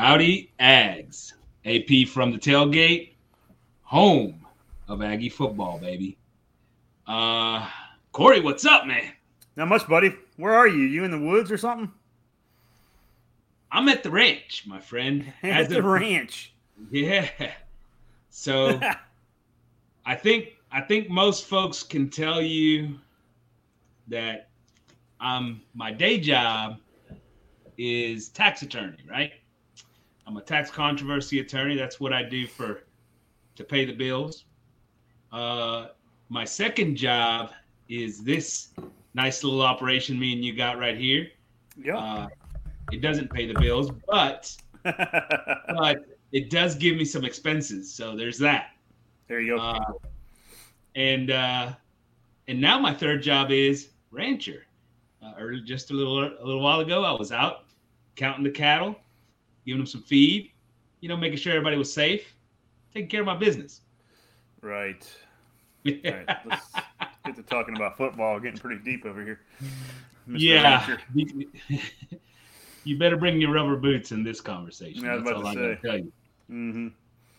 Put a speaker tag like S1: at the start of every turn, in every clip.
S1: Howdy, Ags. AP from the tailgate, home of Aggie football, baby. Uh, Corey, what's up, man?
S2: Not much, buddy. Where are you? You in the woods or something?
S1: I'm at the ranch, my friend.
S2: At the ranch.
S1: Yeah. So I think I think most folks can tell you that um my day job is tax attorney, right? I'm a tax controversy attorney. That's what I do for to pay the bills. Uh, my second job is this nice little operation me and you got right here.
S2: Yeah.
S1: Uh, it doesn't pay the bills, but but it does give me some expenses. So there's that.
S2: there you go.
S1: Uh, and uh, and now my third job is rancher. Uh, or just a little a little while ago, I was out counting the cattle, giving them some feed, you know, making sure everybody was safe, taking care of my business.
S2: right. All right. Let's get to talking about football. Getting pretty deep over here. Mr.
S1: yeah. You better bring your rubber boots in this conversation.
S2: Yeah,
S1: That's all I'm going to tell you.
S2: Mm-hmm.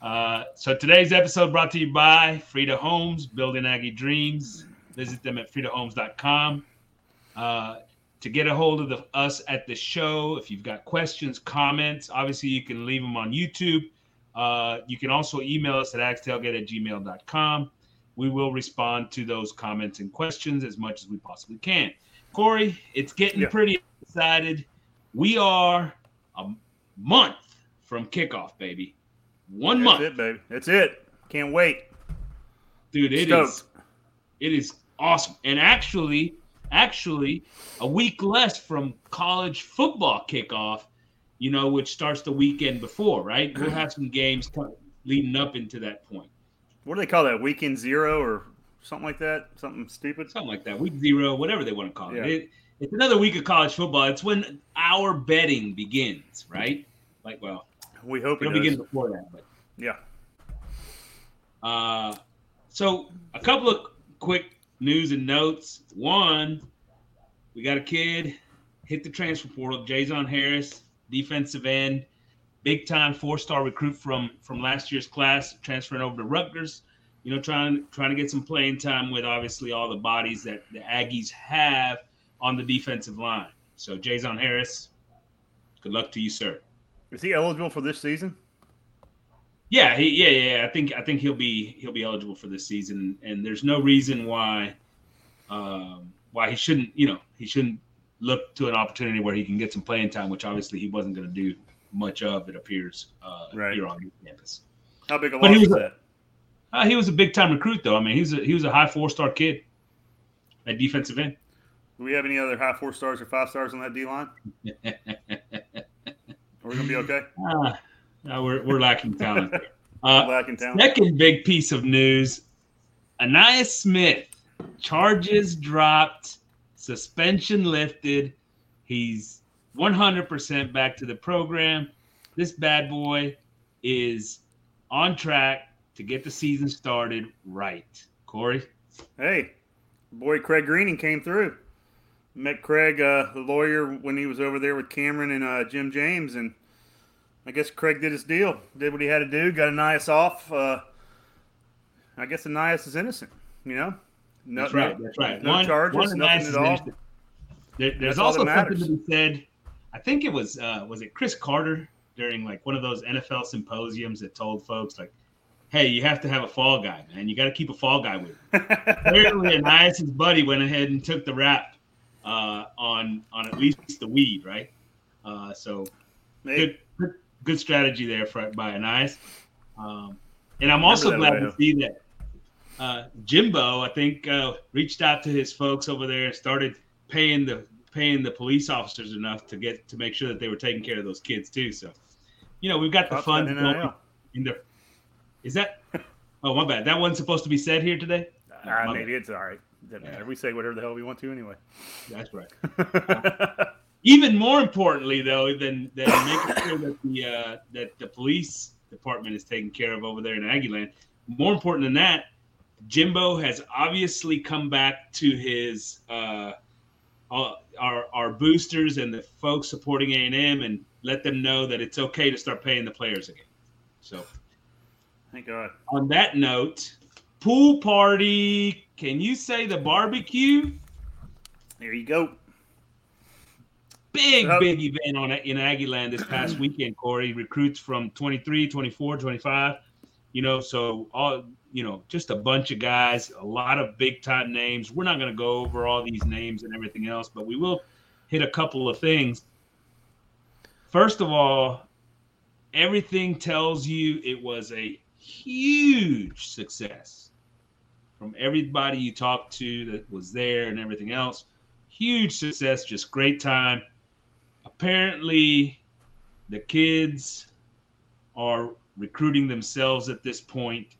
S1: Uh, so today's episode brought to you by Frida Homes, Building Aggie Dreams. Visit them at fridahomes.com. Uh, to get a hold of the, us at the show, if you've got questions, comments, obviously you can leave them on YouTube. Uh, you can also email us at axtailgate at gmail.com. We will respond to those comments and questions as much as we possibly can. Corey, it's getting
S2: Yeah.
S1: pretty excited. We are a month from kickoff, baby. One
S2: That's
S1: month
S2: it, baby. That's it. Can't wait.
S1: dude it
S2: Stoked.
S1: is it is awesome and actually actually a week less from college football kickoff you know which starts the weekend before right we'll have some games leading up into that point
S2: What do they call that? Weekend zero or something like that? Something stupid?
S1: something like that week zero whatever they want to call
S2: Yeah.
S1: it. it it's another week of college football it's when our betting begins right like well
S2: We hope it
S1: it'll
S2: does.
S1: begin before that but
S2: Yeah.
S1: Uh, so a couple of quick news and notes. One, we got a kid hit the transfer portal. Jason Harris, defensive end, big time four star recruit from from last year's class, transferring over to Rutgers. You know, trying trying to get some playing time with obviously all the bodies that the Aggies have on the defensive line. So Jason Harris, good luck to you, sir.
S2: Is he eligible for this season?
S1: Yeah, he, yeah, yeah, yeah. I think I think he'll be he'll be eligible for this season, and there's no reason why um, why he shouldn't. You know, he shouldn't look to an opportunity where he can get some playing time, which obviously he wasn't going to do much of. It appears uh,
S2: Right.
S1: here on campus.
S2: How big a
S1: But
S2: loss
S1: he was a-
S2: that?
S1: Uh, he was a big time recruit, though. I mean, he was a, he was a high four star kid at defensive end.
S2: Do we have any other high four stars or five stars on that D line? Are we gonna be okay?
S1: Ah, no, we're we're lacking talent. Uh,
S2: Black in town.
S1: Second big piece of news Ainias Smith, charges dropped, suspension lifted. He's 100% back to the program. This bad boy is on track to get the season started right. Corey?
S2: Hey, boy, Craig Greening came through. Met Craig, uh, the lawyer, when he was over there with Cameron and uh, Jim James, and I guess Craig did his deal. Did what he had to do. Got Ainias off. Uh, I guess Ainias is innocent. You know, no,
S1: That's right. That's right.
S2: No charges,
S1: Ainias
S2: nothing at all.
S1: There, there's
S2: all
S1: also something to be said. I think it was uh, was it Cris Carter during like one of those NFL symposiums that told folks like, "Hey, you have to have a fall guy, man. You got to keep a fall guy with you." Apparently, Ainias' buddy went ahead and took the rap uh, on on at least the weed, right? Uh, so
S2: Maybe.
S1: good, good strategy there for, by Ainias. Um, and I'm also glad to see that uh, Jimbo, I think, uh, reached out to his folks over there and started paying the paying the police officers enough to get to make sure that they were taking care of those kids too. So, you know, we've got the fun going in there. Is that? Oh, my bad. That wasn't supposed to be said here today. No, my
S2: maybe it's all right. Doesn't matter. We say whatever the hell we want to anyway.
S1: That's right. Even more importantly, though, than, than making sure that the uh, that the police department is taken care of over there in Aggieland, more important than that, Jimbo has obviously come back to his uh, all- our our boosters and the folks supporting A and M and let them know that it's okay to start paying the players again. So,
S2: thank God.
S1: On that note, pool party. Can you say the barbecue?
S2: There you go.
S1: Big, big event on in Aggieland this past weekend, Corey. Recruits from 23, 24, 25. You know, so all you know, just a bunch of guys, a lot of big time names. We're not going to go over all these names and everything else, but we will hit a couple of things. First of all, everything tells you it was a huge success from everybody you talked to that was there and everything else. Huge success, just great time. Apparently, the kids are recruiting themselves at this point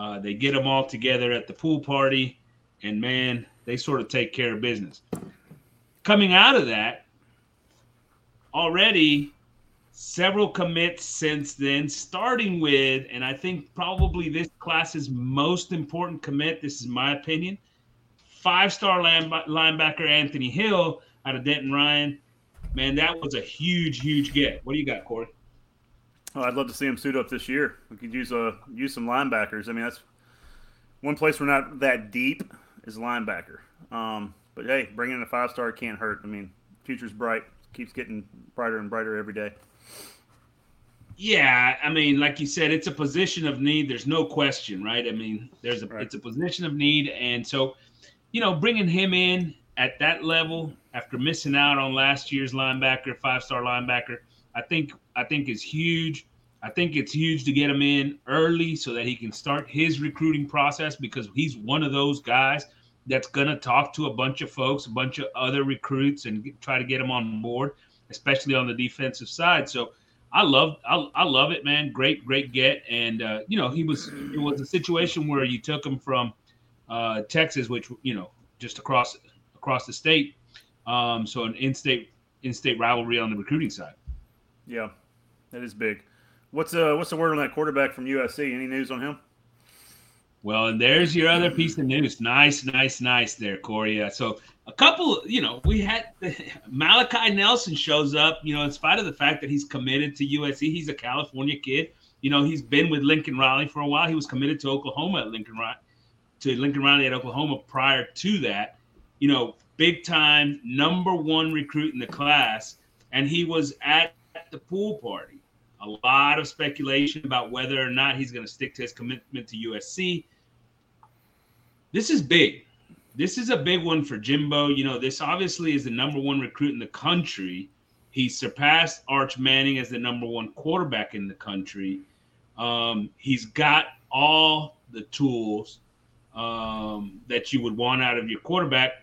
S1: uh, they get them all together at the pool party, and man, they sort of take care of business. Coming out of that, already several commits since then, starting with, and I think probably this class's most important commit, this is my opinion, five star linebacker Anthony Hill out of Denton Ryan. Man, that was a huge, huge get. What do you got, Corey?
S2: Oh, I'd love to see him suit up this year. We could use a uh, use some linebackers. I mean, that's one place we're not that deep is linebacker. Um, but hey, bringing in a five star can't hurt. I mean, future's bright. Keeps getting brighter and brighter every day.
S1: Yeah, I mean, like you said, it's a position of need. There's no question, right? I mean, there's a right. it's a position of need, and so, you know, bringing him in at that level after missing out on last year's linebacker, five star linebacker, I think I think is huge. I think it's huge to get him in early so that he can start his recruiting process because he's one of those guys that's to talk to a bunch of folks, a bunch of other recruits, and try to get them on board, especially on the defensive side. So I love I, I love it, man. Great, great get, and uh, you know he was it was a situation where you took him from uh, Texas, which you know just across across the state, um, so an in-state in-state rivalry on the recruiting side.
S2: Yeah, that is big. What's uh what's the word on that quarterback from USC? Any news on him?
S1: Well, and there's your other piece of news. Nice, nice, nice there, Corey. Uh, so a couple, you know, we had Malachi Nelson shows up. You know, in spite of the fact that he's committed to USC, he's a California kid. You know, he's been with Lincoln Riley for a while. He was committed to Oklahoma at Lincoln Riley, to Lincoln Riley at Oklahoma prior to that. You know, big time number one recruit in the class, and he was at the pool party a lot of speculation about whether or not he's going to stick to his commitment to USC. This is big. This is a big one for Jimbo. You know, this obviously is the number one recruit in the country. He surpassed Arch Manning as the number one quarterback in the country. Um, he's got all the tools um, that you would want out of your quarterback.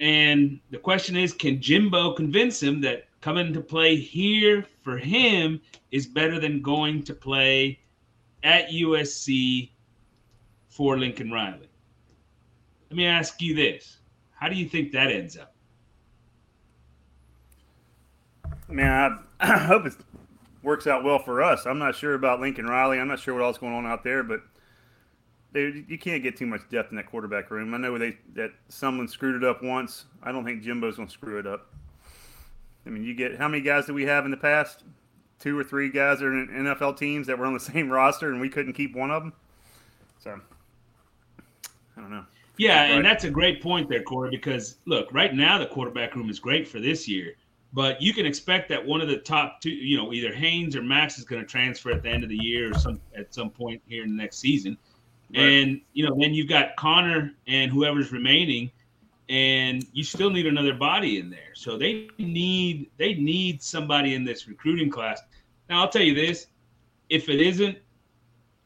S1: And the question is, can Jimbo convince him that coming to play here for him is better than going to play at USC for Lincoln Riley. Let me ask you this. How do you think that ends up?
S2: Man, I, I hope it works out well for us. I'm not sure about Lincoln Riley. I'm not sure what all's going on out there, but they, you can't get too much depth in that quarterback room. I know they that someone screwed it up once. I don't think Jimbo's going to screw it up. I mean, you get how many guys did we have in the past? Two or three guys are in NFL teams that were on the same roster, and we couldn't keep one of them. So, I don't know.
S1: Yeah, and that's a great point there, Corey. Because look, right now the quarterback room is great for this year, but you can expect that one of the top two, you know, either Haynes or Max is going to transfer at the end of the year or some at some point here in the next season. Right. And you know, then you've got Connor and whoever's remaining and you still need another body in there. So they need they need somebody in this recruiting class. Now I'll tell you this: if it isn't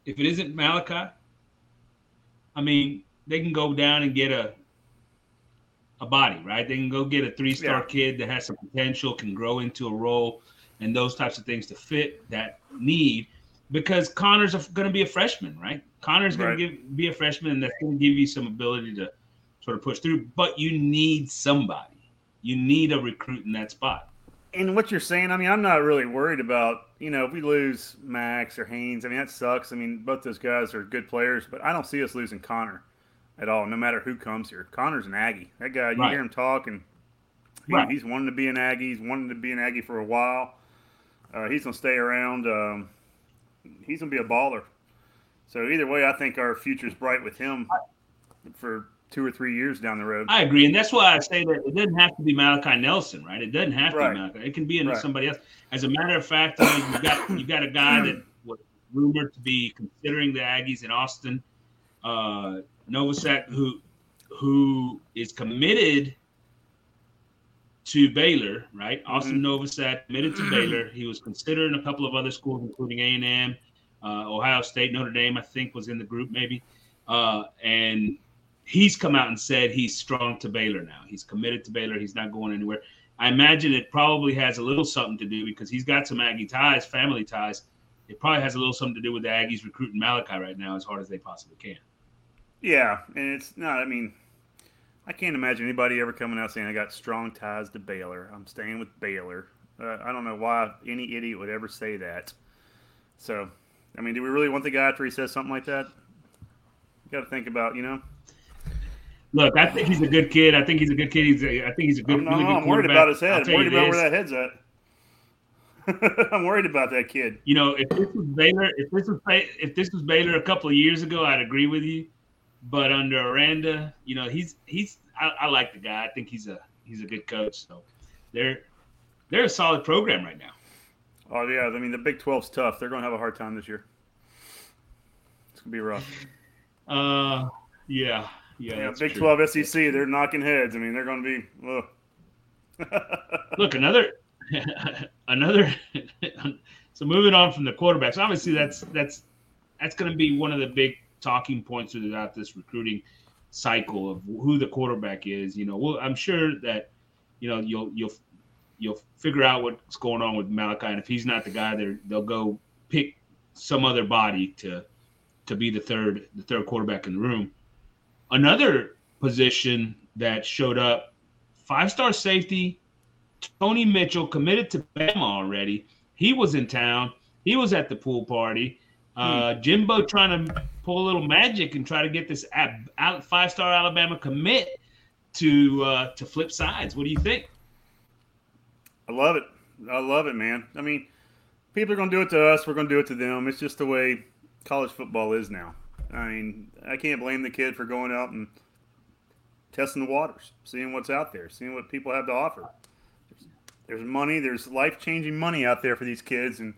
S1: if it isn't Malachi, I mean they can go down and get a a body, right? They can go get a three star yeah. kid that has some potential, can grow into a role, and those types of things to fit that need. Because Connor's going to be a freshman, right? Connor's going right. to be a freshman, and that's going to give you some ability to sort of push through. But you need somebody. You need a recruit in that spot.
S2: And what you're saying, I mean, I'm not really worried about, you know, if we lose Max or Haynes, I mean, that sucks. I mean, both those guys are good players, but I don't see us losing Connor at all, no matter who comes here. Connor's an Aggie. That guy, you right. hear him talk, and He, right. He's wanting to be an Aggie. He's wanting to be an Aggie for a while. Uh, he's going to stay around. Um, he's going to be a baller. So either way, I think our future's bright with him for two or three years down the road.
S1: I agree, and that's why I say that it doesn't have to be Malachi Nelson, right? It doesn't have to right. be Malachi. It can be right. somebody else. As a matter of fact, I mean, you got you got a guy that was rumored to be considering the Aggies in Austin, uh, Novosad, who who is committed to Baylor, right? Austin mm-hmm. Novosad committed to Baylor. He was considering a couple of other schools, including A and M, Ohio State, Notre Dame. I think was in the group, maybe. Uh, and he's come out and said he's strong to Baylor now. He's committed to Baylor. He's not going anywhere. I imagine it probably has a little something to do because he's got some Aggie ties, family ties. It probably has a little something to do with the Aggies recruiting Malachi right now as hard as they possibly can.
S2: Yeah, and it's not. I mean, I can't imagine anybody ever coming out saying I got strong ties to Baylor. I'm staying with Baylor. Uh, I don't know why any idiot would ever say that. So, I mean, do we really want the guy after he says something like that? You got to think about, you know.
S1: Look, I think he's a good kid. I think he's a good kid. He's a, I think he's a good.
S2: I'm, really good I'm worried about his head. I'm worried about where that head's at. I'm worried about that kid.
S1: You know, if this was Baylor, if this was if this was Baylor a couple of years ago, I'd agree with you. But under Aranda, you know, he's he's I, I like the guy. I think he's a he's a good coach. So they're they're a solid program right now.
S2: Oh yeah, I mean the Big 12's tough. They're going to have a hard time this year. It's going to be rough.
S1: Uh, yeah, yeah.
S2: yeah Big true. 12 SEC, they're knocking heads. I mean, they're going to
S1: be. Look, another, another. so moving on from the quarterbacks, obviously that's that's that's going to be one of the big talking points throughout this recruiting cycle of who the quarterback is. You know, well, I'm sure that you know you'll you'll you'll figure out what's going on with Malachi, and if he's not the guy, they they'll go pick some other body to to be the third the third quarterback in the room. Another position that showed up, five star safety, Tony Mitchell committed to Bama already. He was in town. He was at the pool party. Uh, hmm. Jimbo trying to pull a little magic and try to get this five star Alabama commit to uh, to flip sides. What do you think?
S2: I love it. I love it, man. I mean, people are going to do it to us. We're going to do it to them. It's just the way college football is now. I mean, I can't blame the kid for going out and testing the waters, seeing what's out there, seeing what people have to offer. There's, money, there's life changing money out there for these kids, and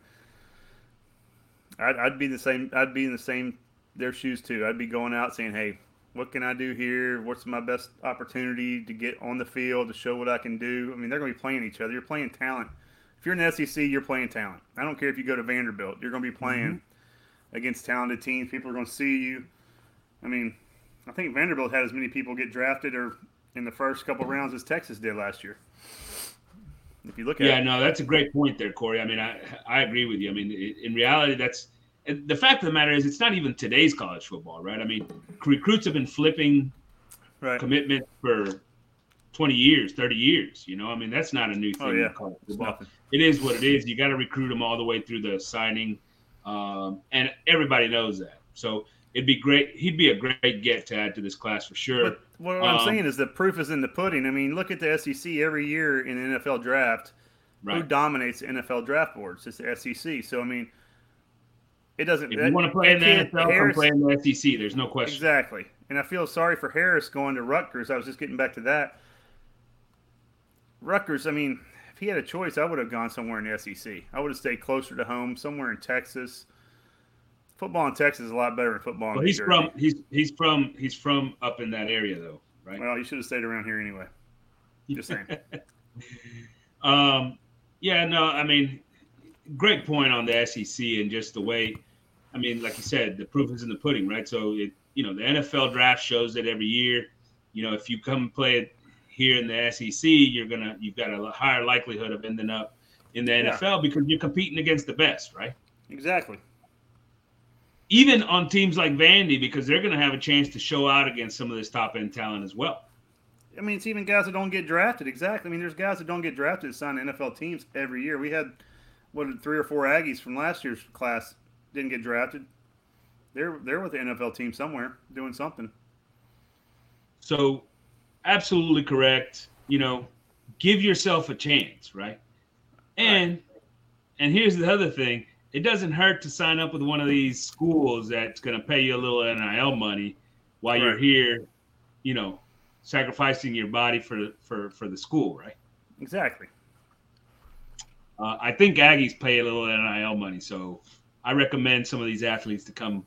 S2: I'd, I'd, be the same. I'd be in the same their shoes too. I'd be going out saying, "Hey, what can I do here? What's my best opportunity to get on the field to show what I can do?" I mean, they're going to be playing each other. You're playing talent. If you're in the SEC, you're playing talent. I don't care if you go to Vanderbilt. You're going to be playing. Mm-hmm against talented teams. People are going to see you. I mean, I think Vanderbilt had as many people get drafted or in the first couple rounds as Texas did last year. If you look at
S1: yeah, it. no, that's a great point there, Corey. I mean, I I agree with you. I mean, in reality, that's the fact of the matter is it's not even today's college football, right? I mean, recruits have been flipping right. commitment for 20 years, 30 years. You know, I mean, that's not a new oh, thing. Oh, yeah. It is what it is. You got to recruit them all the way through the signing um, and everybody knows that. So it'd be great. He'd be a great get to add to this class for sure. But
S2: what um, I'm saying is the proof is in the pudding. I mean, look at the SEC every year in the NFL draft. Right. Who dominates the NFL draft boards? It's the SEC. So I mean, it doesn't.
S1: If that, you want to play in the NFL, Harris, play in the SEC. There's no question.
S2: Exactly. And I feel sorry for Harris going to Rutgers. I was just getting back to that. Rutgers. I mean, if he had a choice, I would have gone somewhere in the SEC. I would have stayed closer to home, somewhere in Texas. Football in Texas is a lot better than football.
S1: Well, he's from he's he's from he's from up in that area though, right?
S2: Well, you should have stayed around here anyway. Just saying.
S1: um, yeah, no, I mean, great point on the SEC and just the way. I mean, like you said, the proof is in the pudding, right? So it, you know, the NFL draft shows it every year. You know, if you come play it here in the SEC, you're gonna you've got a higher likelihood of ending up in the NFL yeah. because you're competing against the best, right?
S2: Exactly.
S1: Even on teams like Vandy, because they're going to have a chance to show out against some of this top end talent as well.
S2: I mean, it's even guys that don't get drafted. Exactly. I mean, there's guys that don't get drafted sign NFL teams every year. We had what three or four Aggies from last year's class didn't get drafted. They're they're with the NFL team somewhere doing something.
S1: So absolutely correct. You know, give yourself a chance, right? And right. and here's the other thing: it doesn't hurt to sign up with one of these schools that's going to pay you a little NIL money while right. you're here, you know, sacrificing your body for for for the school, right?
S2: Exactly.
S1: Uh, I think Aggies pay a little NIL money, so I recommend some of these athletes to come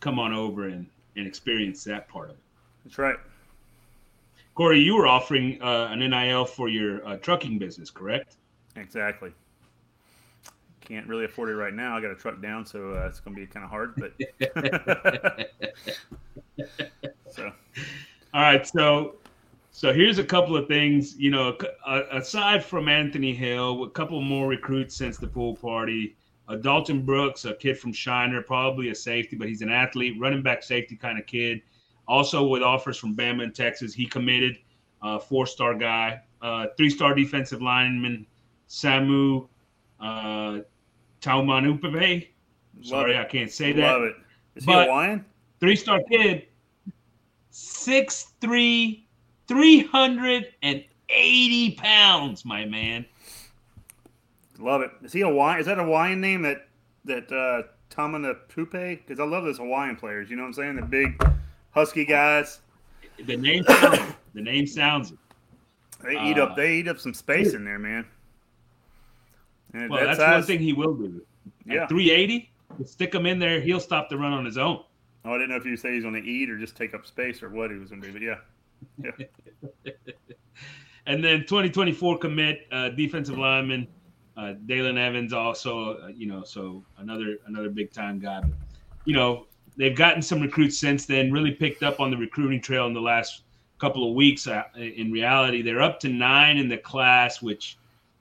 S1: come on over and and experience that part of it.
S2: That's right.
S1: Corey, you were offering uh, an NIL for your uh, trucking business, correct?
S2: Exactly. Can't really afford it right now. I got a truck down, so uh, it's going to be kind of hard. But
S1: so, all right. So, so here's a couple of things. You know, aside from Anthony Hill, a couple more recruits since the pool party. Uh, Dalton Brooks, a kid from Shiner, probably a safety, but he's an athlete, running back safety kind of kid. Also with offers from Bama and Texas, he committed. Uh, four-star guy, uh, three-star defensive lineman Samu uh, Taumanupepe. Sorry, I can't say that.
S2: Love it. Is he Hawaiian?
S1: Three-star kid, 6'3", 380 pounds, my man.
S2: Love it. Is he a Hawaiian? Is that a Hawaiian name that that uh, Tamana Pupe? Because I love those Hawaiian players. You know what I'm saying? The big husky guys.
S1: The name sounds. the name sounds.
S2: They eat uh, up. They eat up some space in there, man.
S1: And well, that that's size, one thing he will do. Yeah, 380. Stick him in there. He'll stop the run on his own.
S2: Oh, I didn't know if you say he's going to eat or just take up space or what he was going to do, but yeah,
S1: yeah. and then 2024 commit uh, defensive lineman uh, Dalen Evans also, uh, you know, so another another big time guy. But, you know, they've gotten some recruits since then. Really picked up on the recruiting trail in the last couple of weeks. Uh, in reality, they're up to nine in the class, which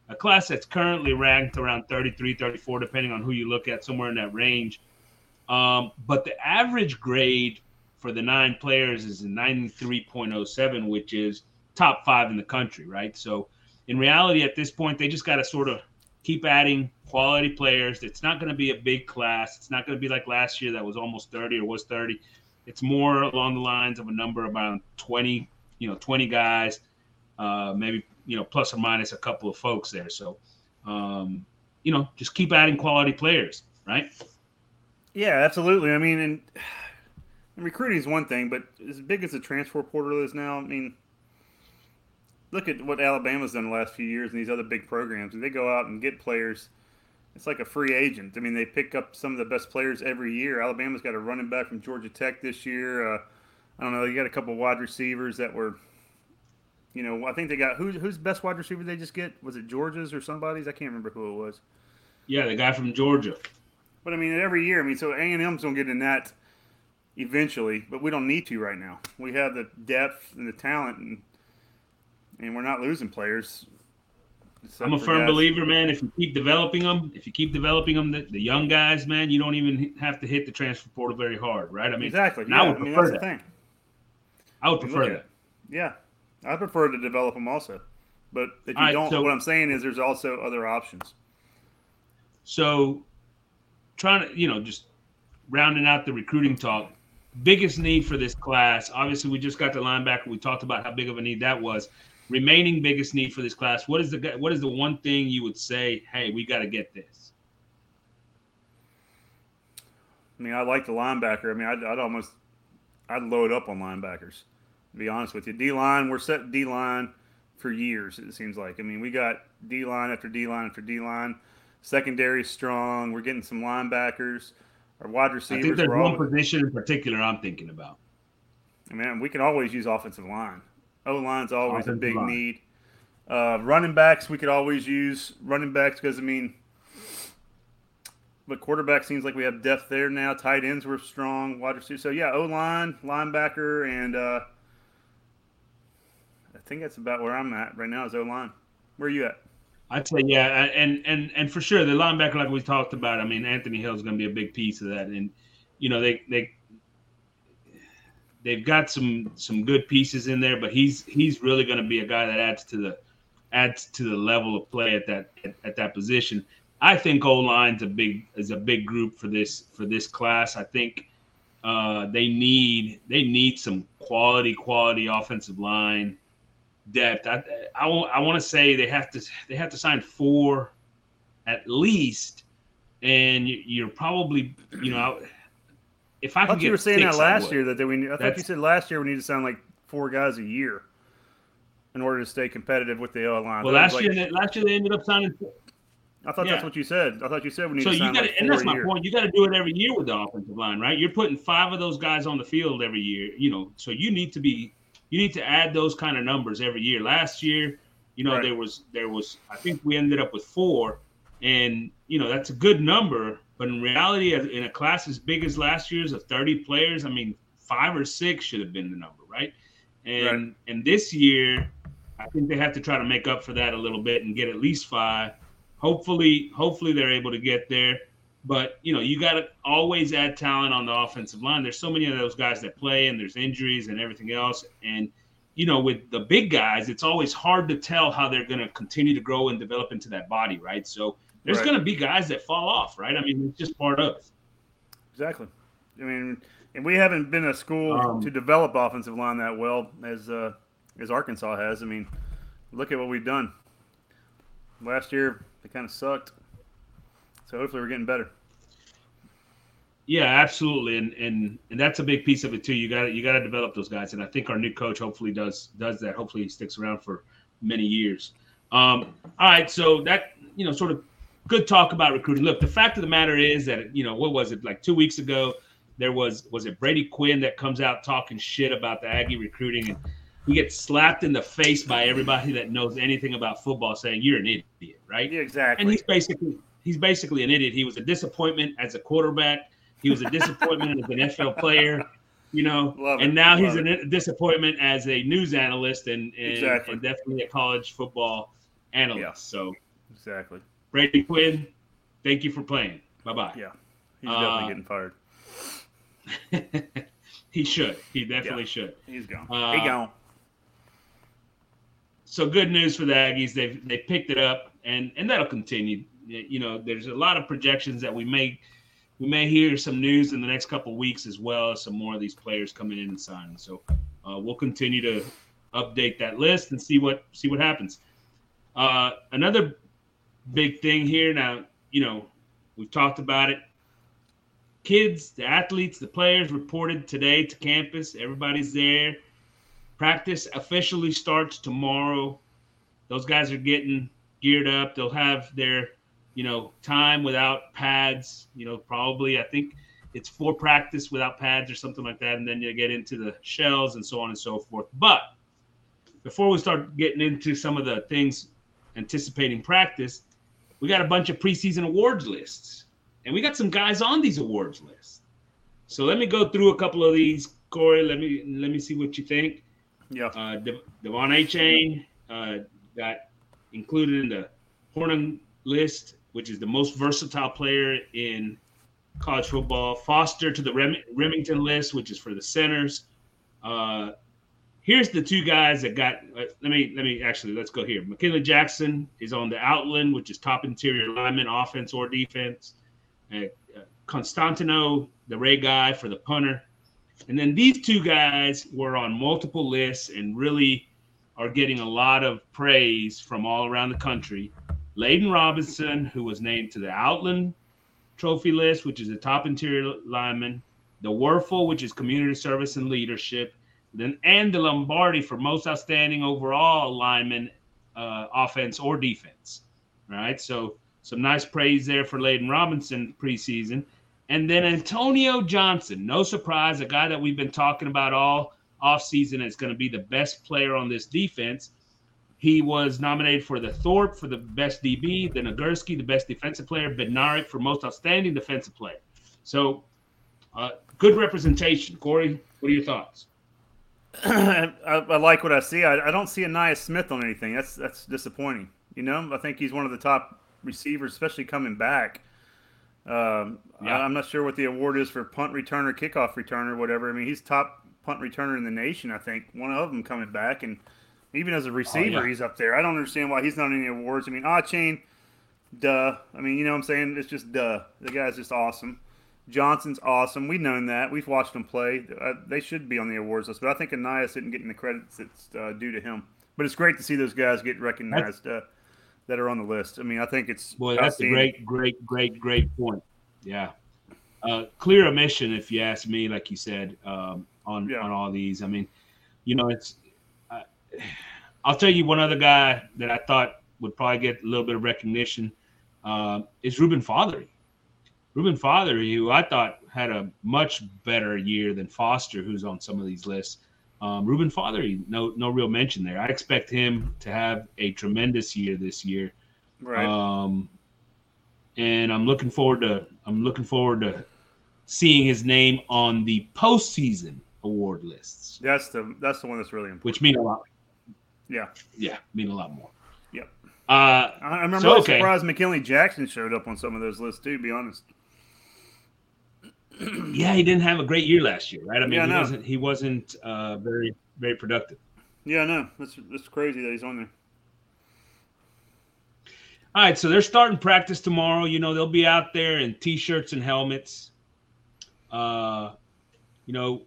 S1: a class that's currently ranked around 33, 34, depending on who you look at, somewhere in that range. Um, but the average grade for the nine players is a 93.07, which is top five in the country, right? So in reality, at this point, they just got to sort of keep adding quality players. It's not going to be a big class. It's not going to be like last year that was almost 30 or was 30. It's more along the lines of a number around 20, you know, 20 guys, uh, maybe, you know, plus or minus a couple of folks there. So, um, you know, just keep adding quality players, right?
S2: Yeah, absolutely. I mean, and, and recruiting is one thing, but as big as the transfer portal is now, I mean, look at what Alabama's done the last few years and these other big programs. They go out and get players. It's like a free agent. I mean, they pick up some of the best players every year. Alabama's got a running back from Georgia Tech this year. Uh, I don't know. You got a couple wide receivers that were, you know, I think they got who's who's best wide receiver they just get? Was it Georgia's or somebody's? I can't remember who it was.
S1: Yeah, the guy from Georgia.
S2: But I mean, every year, I mean, so A and M's gonna get in that eventually, but we don't need to right now. We have the depth and the talent, and and we're not losing players.
S1: I'm a firm guys. believer, man. If you keep developing them, if you keep developing them, the, the, young guys, man, you don't even have to hit the transfer portal very hard, right? I mean,
S2: exactly. Yeah. I would I mean, prefer that.
S1: I would prefer that.
S2: Yeah, I prefer to develop them also. But if you right, don't, so, what I'm saying is there's also other options.
S1: So, trying to, you know, just rounding out the recruiting talk, biggest need for this class. Obviously, we just got the linebacker. We talked about how big of a need that was remaining biggest need for this class. What is the what is the one thing you would say? Hey, we got to get this.
S2: I mean, I like the linebacker. I mean, I'd, I'd almost I'd load up on linebackers. To be honest with you, D line we're set D line for years. It seems like. I mean, we got D line after D line after D line. Secondary strong. We're getting some linebackers. Our wide receivers. I
S1: think there's one position in particular I'm thinking about.
S2: I mean, we can always use offensive line. O line's always a big line. need. Uh, running backs, we could always use running backs because I mean, but quarterback seems like we have depth there now. Tight ends were strong. Wide receiver. So yeah, O line, linebacker, and uh, I think that's about where I'm at right now. Is O line. Where are you at?
S1: I'd say yeah, and and and for sure the linebacker, like we talked about. I mean, Anthony Hill is going to be a big piece of that, and you know they they they've got some some good pieces in there, but he's he's really going to be a guy that adds to the adds to the level of play at that at, at that position. I think O line's a big is a big group for this for this class. I think uh, they need they need some quality quality offensive line depth. I I, I want to say they have to they have to sign four at least, and you, are probably you know if I,
S2: I thought you were saying
S1: that
S2: last year that we I thought you said last year we need to sign like four guys a year in order to stay competitive with the O line.
S1: Well, last like, year last year they ended up signing.
S2: I thought yeah. that's what you said. I thought you said we need
S1: so
S2: to sign
S1: you gotta,
S2: like
S1: and that's my
S2: year.
S1: point. You got to do it every year with the offensive line, right? You're putting five of those guys on the field every year. You know, so you need to be you need to add those kind of numbers every year. Last year, you know, right. there was there was I think we ended up with four, and you know that's a good number. But in reality, in a class as big as last year's of 30 players, I mean, five or six should have been the number, right? And right. and this year, I think they have to try to make up for that a little bit and get at least five. Hopefully, hopefully they're able to get there. But you know, you got to always add talent on the offensive line. There's so many of those guys that play, and there's injuries and everything else. And you know, with the big guys, it's always hard to tell how they're going to continue to grow and develop into that body, right? So there's right. going to be guys that fall off, right? I mean, it's just part of. it.
S2: Exactly. I mean, and we haven't been a school um, to develop offensive line that well as uh, as Arkansas has. I mean, look at what we've done. Last year, they kind of sucked. So hopefully we're getting better.
S1: Yeah, absolutely, and and and that's a big piece of it too. You got you got to develop those guys, and I think our new coach hopefully does does that. Hopefully he sticks around for many years. Um, all right, so that you know sort of good talk about recruiting. Look, the fact of the matter is that you know what was it like two weeks ago? There was was it Brady Quinn that comes out talking shit about the Aggie recruiting, and he gets slapped in the face by everybody that knows anything about football, saying you're an idiot, right?
S2: Yeah, exactly.
S1: And he's basically he's basically an idiot. He was a disappointment as a quarterback. He was a disappointment as an NFL player, you know, Love and now he's a disappointment as a news analyst and, and, exactly. and definitely a college football analyst. Yeah. So
S2: exactly.
S1: Brady Quinn, thank you for playing. Bye bye.
S2: Yeah, he's uh, definitely getting fired.
S1: he should. He definitely
S2: yeah.
S1: should.
S2: He's gone. Uh, he gone.
S1: So good news for the Aggies. They've they picked it up, and and that'll continue. You know, there's a lot of projections that we may we may hear some news in the next couple weeks as well as some more of these players coming in and signing. So uh, we'll continue to update that list and see what see what happens. Uh, another big thing here. Now, you know, we've talked about it. Kids, the athletes, the players reported today to campus. Everybody's there. Practice officially starts tomorrow. Those guys are getting geared up. They'll have their, you know, time without pads. You know, probably I think it's for practice without pads or something like that, and then you get into the shells and so on and so forth. But before we start getting into some of the things anticipating practice, we got a bunch of preseason awards lists, and we got some guys on these awards lists. So let me go through a couple of these, Corey. Let me let me see what you think.
S2: Yeah.
S1: Uh, De- De'Von Achane uh, got included in the Hornung list, which is the most versatile player in college football. Foster to the Rem- Remington list, which is for the centers. Uh, here's the two guys that got. Uh, let me let me actually let's go here. McKinley Jackson is on the Outland, which is top interior lineman, offense or defense. Uh, Constantinou, the Ray guy for the punter, and then these two guys were on multiple lists and really are getting a lot of praise from all around the country. Layden Robinson, who was named to the Outland Trophy list, which is a top interior lineman, the Wuerffel, which is community service and leadership, then and the Lombardi for most outstanding overall lineman, uh, offense or defense. Right. So some nice praise there for Layden Robinson preseason. And then Antonio Johnson, no surprise, a guy that we've been talking about all offseason is going to be the best player on this defense. He was nominated for the Thorpe for the best DB, the Nagurski, the best defensive player, Bednarik for most outstanding defensive player. So, uh, good representation. Corey, what are your thoughts?
S2: I, I, like what I see. I, I, don't see Ainias Smith on anything. That's that's disappointing. You know, I think he's one of the top receivers, especially coming back. Um, yeah. I, am not sure what the award is for punt returner, kickoff returner, whatever. I mean, he's top punt returner in the nation. I think one of them coming back, and even as a receiver, oh, yeah. he's up there. I don't understand why he's not in any awards. I mean, Ah Chain, duh. I mean, you know what I'm saying? It's just duh. The guy's just awesome. Johnson's awesome. We've known that. We've watched him play. Uh, they should be on the awards list, but I think Ainias isn't getting the credits that's uh, due to him. but it's great to see those guys get recognized uh, that are on the list. I mean, I think it's
S1: boy, that's a great, great, great, great point. Yeah, uh, clear omission, if you ask me, like you said, um, on yeah. on all these. I mean, you know, it's. Uh, I'll tell you one other guy that I thought would probably get a little bit of recognition uh, is Reuben Fatheree. Reuben Fatheree, who I thought had a much better year than Foster, who's on some of these lists. Um, Reuben Fatheree, no no real mention there. I expect him to have a tremendous year this year.
S2: Right.
S1: Um, and I'm looking forward to I'm looking forward to seeing his name on the postseason award lists.
S2: That's the that's the one that's really important.
S1: Which mean a lot.
S2: Yeah.
S1: Yeah, mean a lot more.
S2: Yep.
S1: Uh, I
S2: remember so, I was okay. surprised McKinley Jackson showed up on some of those lists too. To be honest.
S1: yeah, he didn't have a great year last year, right? I mean, yeah, he, no. wasn't, he wasn't uh, very very productive.
S2: Yeah, no, that's that's crazy that he's on there.
S1: All right, so they're starting practice tomorrow. You know, they'll be out there in t-shirts and helmets. Uh, you know,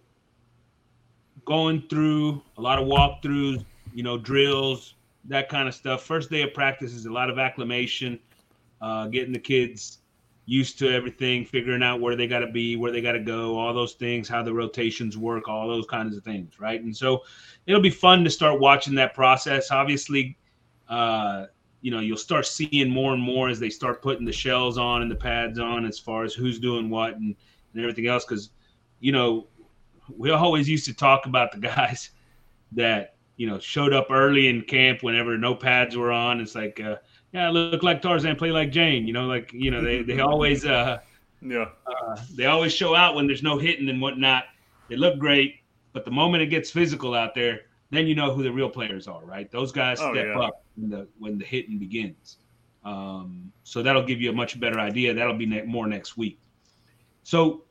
S1: going through a lot of walkthroughs, you know, drills, that kind of stuff. First day of practice is a lot of acclimation, uh, getting the kids used to everything, figuring out where they got to be, where they got to go, all those things, how the rotations work, all those kinds of things, right? And so it'll be fun to start watching that process. Obviously, uh, you know, you'll start seeing more and more as they start putting the shells on and the pads on as far as who's doing what and, and everything else. Because, you know, we always used to talk about the guys that, you know, showed up early in camp whenever no pads were on. It's like, uh, yeah, look like Tarzan, play like Jane. You know, like you know they they always uh
S2: yeah
S1: uh, they always show out when there's no hitting and whatnot. They look great, but the moment it gets physical out there, then you know who the real players are, right? Those guys oh, step yeah. up when the when the hitting begins. Um, so that'll give you a much better idea. That'll be ne- more next week. So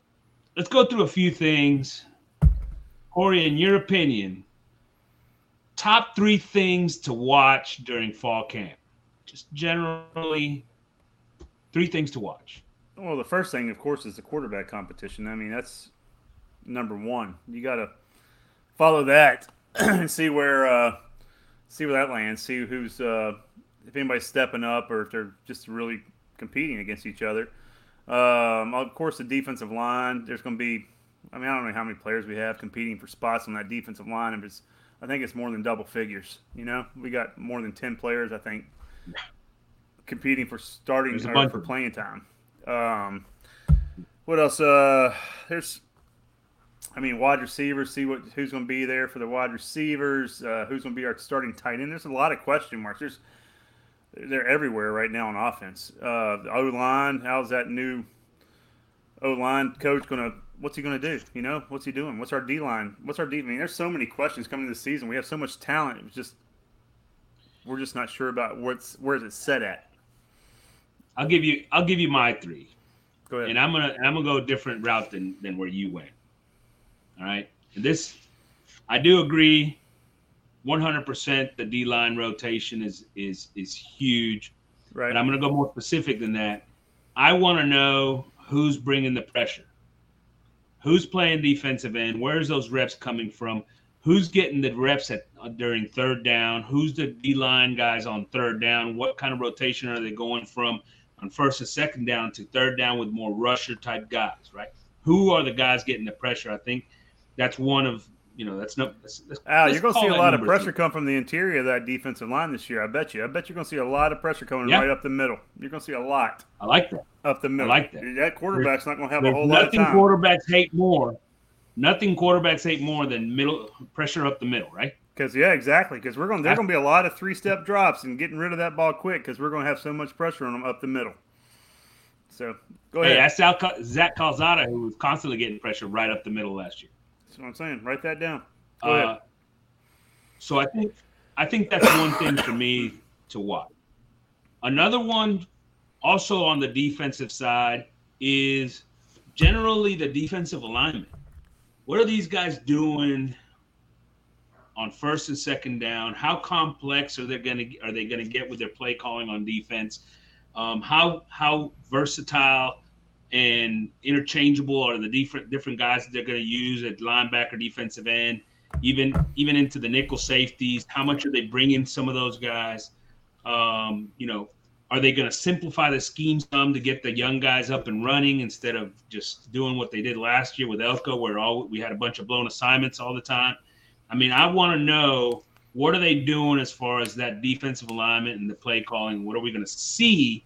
S1: let's go through a few things. Corey, in your opinion, top three things to watch during fall camp just generally three things to watch.
S2: Well, the first thing, of course, is the quarterback competition. I mean, that's number one. You got to follow that and see where uh, see where that lands. See who's uh, if anybody's stepping up or if they're just really competing against each other. Um, of course, the defensive line. There's going to be. I mean, I don't know how many players we have competing for spots on that defensive line. If it's, I think it's more than double figures. You know, we got more than ten players. I think competing for starting or for playing time. Um, what else? Uh, there's, I mean, wide receivers. See what who's going to be there for the wide receivers. Uh, who's going to be our starting tight end? There's a lot of question marks. There's they're everywhere right now on offense. Uh, the O line. How's that new O line coach going to? What's he going to do? You know, what's he doing? What's our D line? What's our D? I mean, there's so many questions coming this season. We have so much talent. It's just we're just not sure about what's where's it set at.
S1: I'll give you I'll give you my three.
S2: Go ahead.
S1: And I'm gonna I'm gonna go a different route than than where you went. All right. And this I do agree 100% the D line rotation is is is huge.
S2: Right.
S1: But I'm going to go more specific than that. I want to know who's bringing the pressure. Who's playing defensive end? Where's those reps coming from? Who's getting the reps at uh, during third down? Who's the D line guys on third down? What kind of rotation are they going from on first and second down to third down with more rusher type guys? Right? Who are the guys getting the pressure? I think that's one of you know that's no. That's, that's,
S2: Al, you're going to see a lot of pressure two. come from the interior of that defensive line this year. I bet you. I bet you're going to see a lot of pressure coming yeah. right up the middle. You're going to see a lot.
S1: I like that.
S2: Up the middle.
S1: I like that.
S2: That quarterback's there's, not going to have a whole lot of time.
S1: Nothing quarterbacks hate more nothing quarterbacks hate more than middle pressure up the middle, right?
S2: Because yeah, exactly. Because we're going there's going to be a lot of three step drops and getting rid of that ball quick because we're going to have so much pressure on them up the middle. So go ahead.
S1: Hey, that's Al, Zach Calzada who was constantly getting pressure right up the middle last year.
S2: That's what I'm saying. Write that down.
S1: Go uh, ahead. So I think I think that's one thing for me to watch. Another one, also on the defensive side, is generally the defensive alignment what are these guys doing on first and second down? How complex are they going to are they going to get with their play calling on defense? Um, how how versatile and interchangeable are the different different guys that they're going to use at linebacker, defensive end, even even into the nickel safeties. How much are they bringing some of those guys? Um, you know, are they going to simplify the scheme some to get the young guys up and running instead of just doing what they did last year with Elko, where all we had a bunch of blown assignments all the time? I mean, I want to know what are they doing as far as that defensive alignment and the play calling. What are we going to see,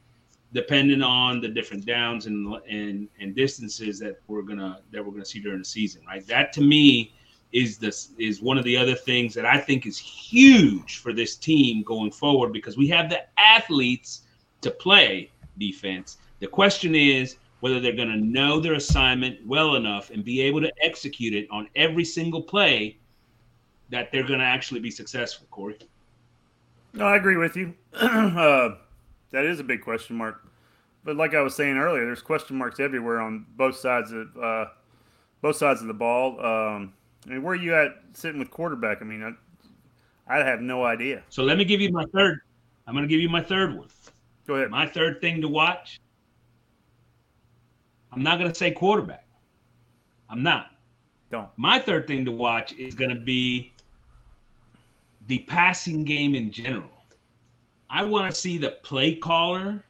S1: depending on the different downs and and and distances that we're gonna that we're gonna see during the season, right? That to me is this is one of the other things that I think is huge for this team going forward because we have the athletes to play defense. The question is whether they're going to know their assignment well enough and be able to execute it on every single play that they're going to actually be successful, Corey.
S2: No, I agree with you. uh, that is a big question mark. But like I was saying earlier, there's question marks everywhere on both sides of uh, both sides of the ball. Um, I mean, where are you at sitting with quarterback? I mean, I, I have no idea.
S1: So let me give you my third. I'm going to give you my third one.
S2: Go ahead.
S1: My third thing to watch. I'm not going to say quarterback. I'm not.
S2: Don't.
S1: My third thing to watch is going to be the passing game in general. I want to see the play caller,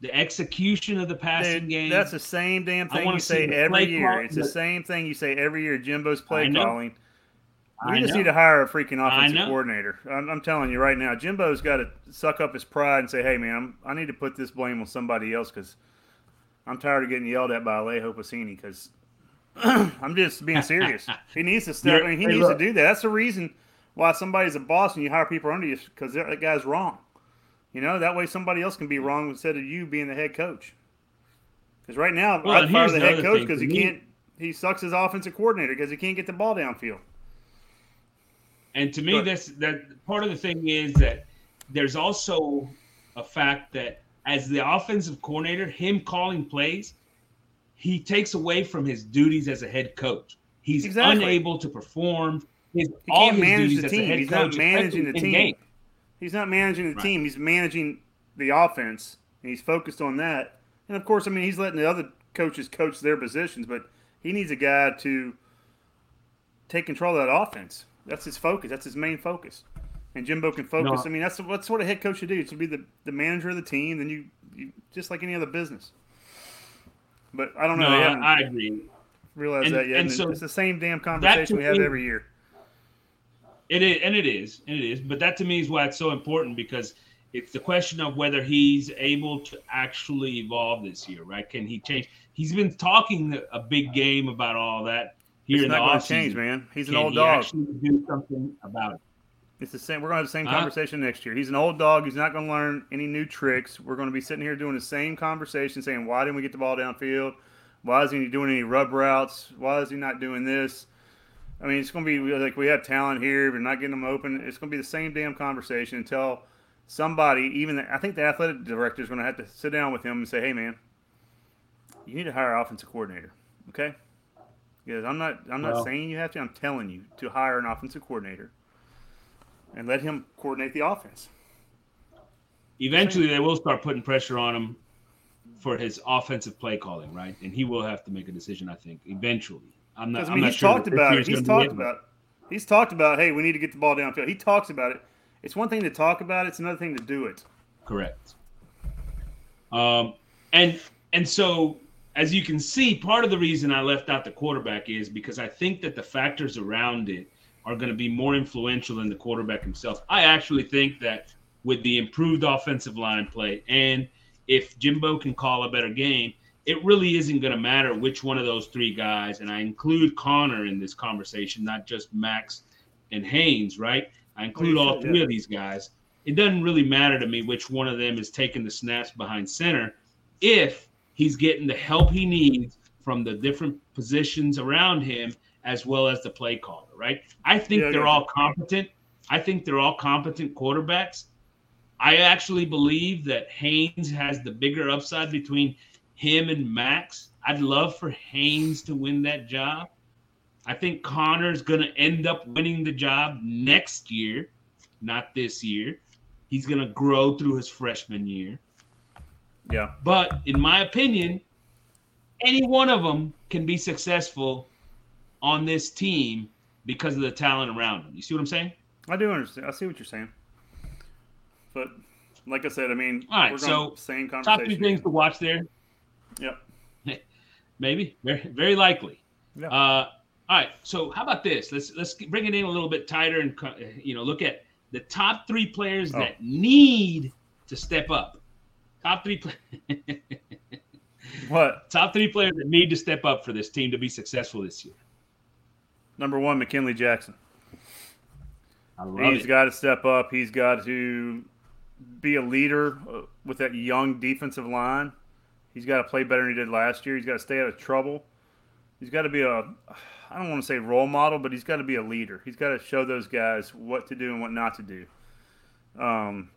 S1: the execution of the passing
S2: Dude,
S1: game.
S2: That's the same damn thing you say every year. It's the same thing you say every year. Jimbo's play calling. We
S1: I
S2: just
S1: know.
S2: need to hire a freaking offensive coordinator. I'm, I'm telling you right now, Jimbo's got to suck up his pride and say, "Hey, man, I'm, I need to put this blame on somebody else because I'm tired of getting yelled at by Alejo Pacini because I'm just being serious. he needs to step. I mean, he
S1: Hey,
S2: needs
S1: look.
S2: to do that. That's the reason why somebody's a boss and you hire people under you because that guy's wrong. You know, that way somebody else can be wrong instead of you being the head coach. Because right now,
S1: Well,
S2: I'd fire the head coach because he
S1: me-
S2: can't. He sucks as offensive coordinator because he can't get the ball downfield.
S1: And to me, this that part of the thing is that there's also a fact that as the offensive coordinator, him calling plays, he takes away from his duties as a head coach. He's
S2: Exactly.
S1: unable to perform his
S2: He
S1: all his
S2: manage
S1: duties
S2: the
S1: as a
S2: team.
S1: head
S2: He's not
S1: coach
S2: managing the team.
S1: in-game.
S2: He's not managing the
S1: Right.
S2: team. He's managing the offense, and he's focused on that. And of course, I mean, he's letting the other coaches coach their positions, but he needs a guy to take control of that offense. That's his focus. That's his main focus. And Jimbo can focus.
S1: No.
S2: I mean, that's what a head coach should do. To be the, the manager of the team, then you, you just like any other business. But I don't know.
S1: No, I, agree.
S2: realized
S1: and-
S2: that yet.
S1: and
S2: And
S1: so
S2: it's the same damn conversation we have
S1: me-
S2: every year.
S1: It is, and it is, and it is. But that to me is why it's so important because it's the question of whether he's able to actually evolve this year, right? Can he change? He's been talking a big game about all that here
S2: It's
S1: in
S2: not
S1: the
S2: going to change, man. He's an old
S1: he
S2: dog.
S1: actually do something about it?
S2: It's the same. We're going to have the same
S1: Huh?
S2: conversation next year. He's an old dog. He's not going to learn any new tricks. We're going to be sitting here doing the same conversation, saying, "Why didn't we get the ball downfield? Why isn't he doing any rub routes? Why is he not doing this?" I mean, it's going to be like we have talent here, but not getting them open. It's going to be the same damn conversation until somebody, even the, I think the athletic director is going to have to sit down with him and say, "Hey, man, you need to hire an offensive coordinator." Okay. Because I'm not, I'm not
S1: Well-
S2: saying you have to. I'm telling you to hire an offensive coordinator and let him coordinate the offense.
S1: Eventually, they will start putting pressure on him for his offensive play calling, right? And he will have to make a decision, I think, eventually. I'm not.
S2: Because I
S1: I'm
S2: mean,
S1: not
S2: he's
S1: sure
S2: talked about it. He's
S1: gonna be
S2: talked
S1: it,
S2: about. He's talked about. Hey, we need to get the ball downfield. He talks about it. It's one thing to talk about. It's another thing to do it.
S1: Correct. Um, and and so as you can see, part of the reason I left out the quarterback is because I think that the factors around it are going to be more influential than the quarterback himself. I actually think that with the improved offensive line play and if Jimbo can call a better game, it really isn't going to matter which one of those three guys. And I include Connor in this conversation, not just Max and Haynes, right? I include all three of these guys. It doesn't really matter to me which one of them is taking the snaps behind center if he's getting the help he needs from the different positions around him as well as the play caller, right? I think
S2: Yeah,
S1: they're
S2: got
S1: all competent. I think they're all competent quarterbacks. I actually believe that Haynes has the bigger upside between him and Max. I'd love for Haynes to win that job. I think Connor's going to end up winning the job next year, not this year. He's going to grow through his freshman year.
S2: Yeah.
S1: But in my opinion, any one of them can be successful on this team because of the talent around him. You see what I'm saying?
S2: I do understand. I see what you're saying. But like I said, I mean,
S1: all right. so
S2: same conversation.
S1: Top three things to watch there.
S2: Yep.
S1: Maybe very very likely. Yeah. Uh, all right. So how about this? Let's let's bring it in a little bit tighter and you know look at the top three players oh. that need to step up. Top three.
S2: what?
S1: Top three players that need to step up for this team to be successful this year.
S2: Number one, McKinley Jackson.
S1: He's
S2: got to step up. He's got to be a leader uh, with that young defensive line. He's got to play better than he did last year. He's got to stay out of trouble. He's got to be a, I don't want to say role model, but he's got to be a leader. He's got to show those guys what to do and what not to do. Um,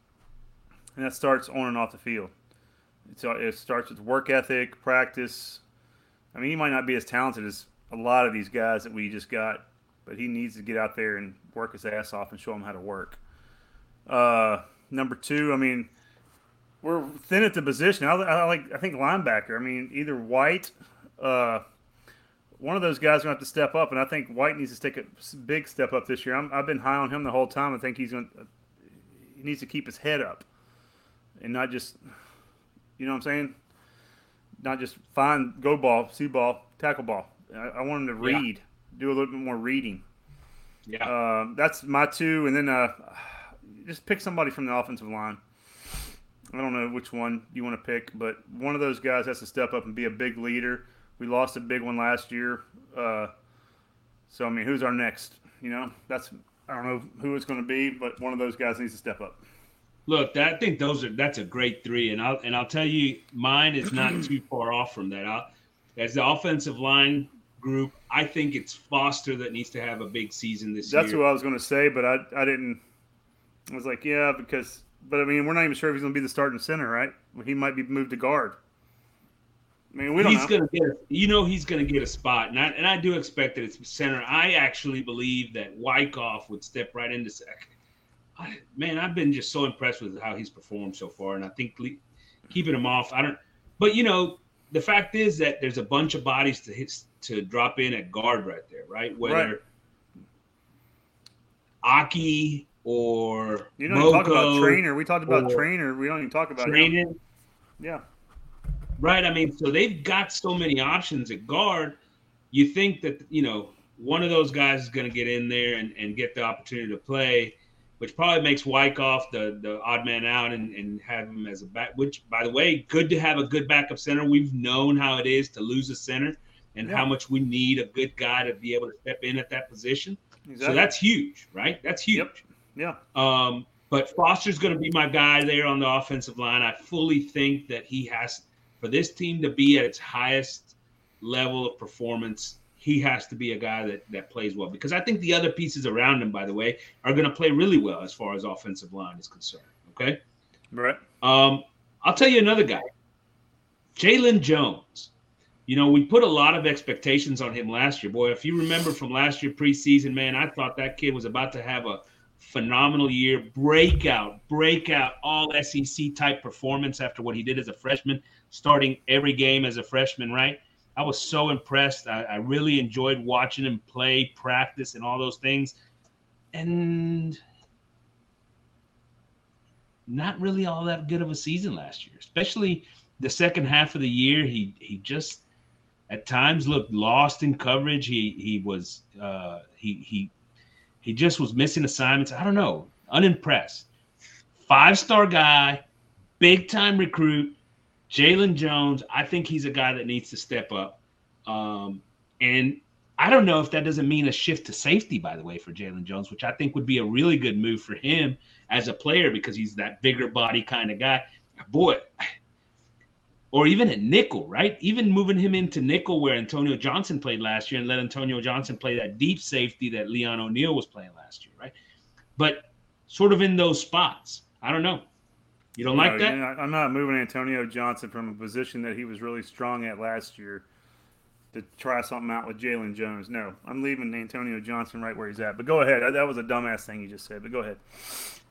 S2: and that starts on and off the field. It's, it starts with work ethic, practice. I mean, he might not be as talented as a lot of these guys that we just got, but he needs to get out there and work his ass off and show them how to work. Uh, number two, I mean, we're thin at the position. I, I, like, I think linebacker. I mean, either White, uh, one of those guys going to have to step up, and I think White needs to take a big step up this year. i have been high on him the whole time. I think he's going. He needs to keep his head up, and not just, you know what I'm saying, not just find go ball, see ball, tackle ball. I, I want him to read, yeah. do a little bit more reading.
S1: Yeah,
S2: uh, that's my two, and then uh, just pick somebody from the offensive line. I don't know which one you want to pick, but one of those guys has to step up and be a big leader. We lost a big one last year, uh, so I mean, who's our next? You know, that's I don't know who it's going to be, but one of those guys needs to step up.
S1: Look, I think those are that's a great three, and I'll and I'll tell you, mine is not too far off from that. I'll, as the offensive line group. I think it's Foster that needs to have a big season this
S2: That's
S1: year.
S2: That's what I was going to say, but I, I didn't. I was like, yeah, because, but I mean, we're not even sure if he's going to be the starting center, right? He might be moved to guard. I mean, we don't
S1: he's gonna get, you know, he's gonna get a spot, and I and I do expect that it's center. I actually believe that Wykoff would step right into second. I, man, I've been just so impressed with how he's performed so far, and I think keeping him off, I don't. But you know, the fact is that there's a bunch of bodies to hit to drop in at guard right there, right? Whether right. Aki or
S2: you don't talk about trainer. We talked about trainer. We don't even talk about training. Yeah.
S1: Right. I mean, so they've got so many options at guard. You think that you know one of those guys is going to get in there and, and get the opportunity to play, which probably makes Wykoff the the odd man out and, and have him as a back. Which, by the way, good to have a good backup center. We've known how it is to lose a center and yeah. how much we need a good guy to be able to step in at that position. Exactly. So that's huge, right? That's huge.
S2: Yep.
S1: Yeah. Um, but Foster's going to be my guy there on the offensive line. I fully think that he has for this team to be at its highest level of performance. He has to be a guy that that plays well because I think the other pieces around him, by the way, are going to play really well as far as offensive line is concerned. Okay.
S2: Right.
S1: Um, I'll tell you another guy, Jaylon Jones. You know, we put a lot of expectations on him last year. Boy, if you remember from last year preseason, man, I thought that kid was about to have a phenomenal year, breakout, breakout, all SEC type performance after what he did as a freshman, starting every game as a freshman, right? I was so impressed. I, I really enjoyed watching him play, practice, and all those things. And not really all that good of a season last year, especially the second half of the year. He he just at times looked lost in coverage. He he was uh, he he he just was missing assignments. I don't know, unimpressed. Five star guy, big time recruit, Jaylon Jones. I think he's a guy that needs to step up. Um, and I don't know if that doesn't mean a shift to safety, by the way, for Jaylon Jones, which I think would be a really good move for him as a player because he's that bigger body kind of guy. Boy, or even at nickel, right? Even moving him into nickel where Antonio Johnson played last year and let Antonio Johnson play that deep safety that Leon O'Neal was playing last year, right? But sort of in those spots. I don't know. You don't no, like that?
S2: I'm not moving Antonio Johnson from a position that he was really strong at last year to try something out with Jaylon Jones. No, I'm leaving Antonio Johnson right where he's at. But go ahead. That was a dumbass thing you just said. But go ahead.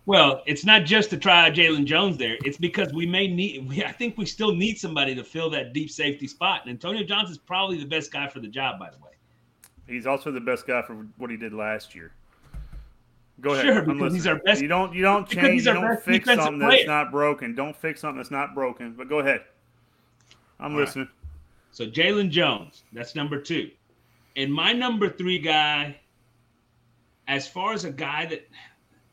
S1: Well, it's not just to try Jaylon Jones there. It's because we may need. We, I think we still need somebody to fill that deep safety spot. And Antonio Johnson's probably the best guy for the job, by the way.
S2: he's also the best guy for what he did last year. Go ahead.
S1: Sure, because our best-
S2: You don't you don't change. You don't fix something that's not broken. Don't fix something that's not broken. But go ahead. I'm
S1: All right.
S2: listening.
S1: So Jaylon Jones, that's number two. And my number three guy, as far as a guy that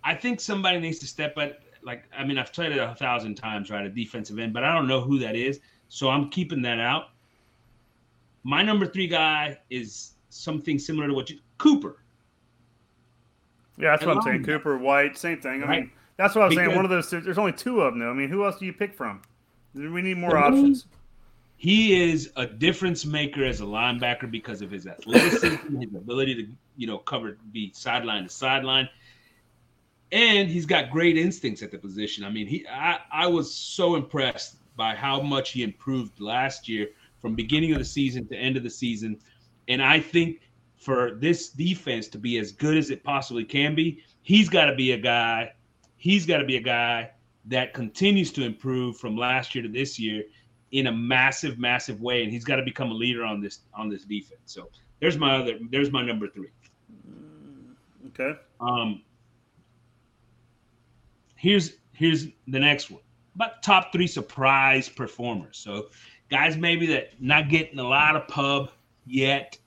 S1: I think somebody needs to step up. Like, I mean, I've tried it a thousand times, right? A defensive end, but I don't know who that is. So I'm keeping that out. My number three guy is something similar to what you Cooper.
S2: Yeah, that's what I'm saying. Cooper, White, same thing. I
S1: Right.
S2: mean, that's what I was saying. One of those. There's only two of them. though. I mean, who else do you pick from? We need more options.
S1: He is a difference maker as a linebacker because of his athleticism, his ability to, you know, cover, be sideline to sideline, and he's got great instincts at the position. I mean, he, I, I was so impressed by how much he improved last year from beginning of the season to end of the season, and I think for this defense to be as good as it possibly can be, he's got to be a guy. He's got to be a guy that continues to improve from last year to this year in a massive, massive way, and he's got to become a leader on this on this defense. So there's my other, there's my number three.
S2: Okay.
S1: Um, here's here's the next one. About top three surprise performers. So guys maybe that not getting a lot of pub yet,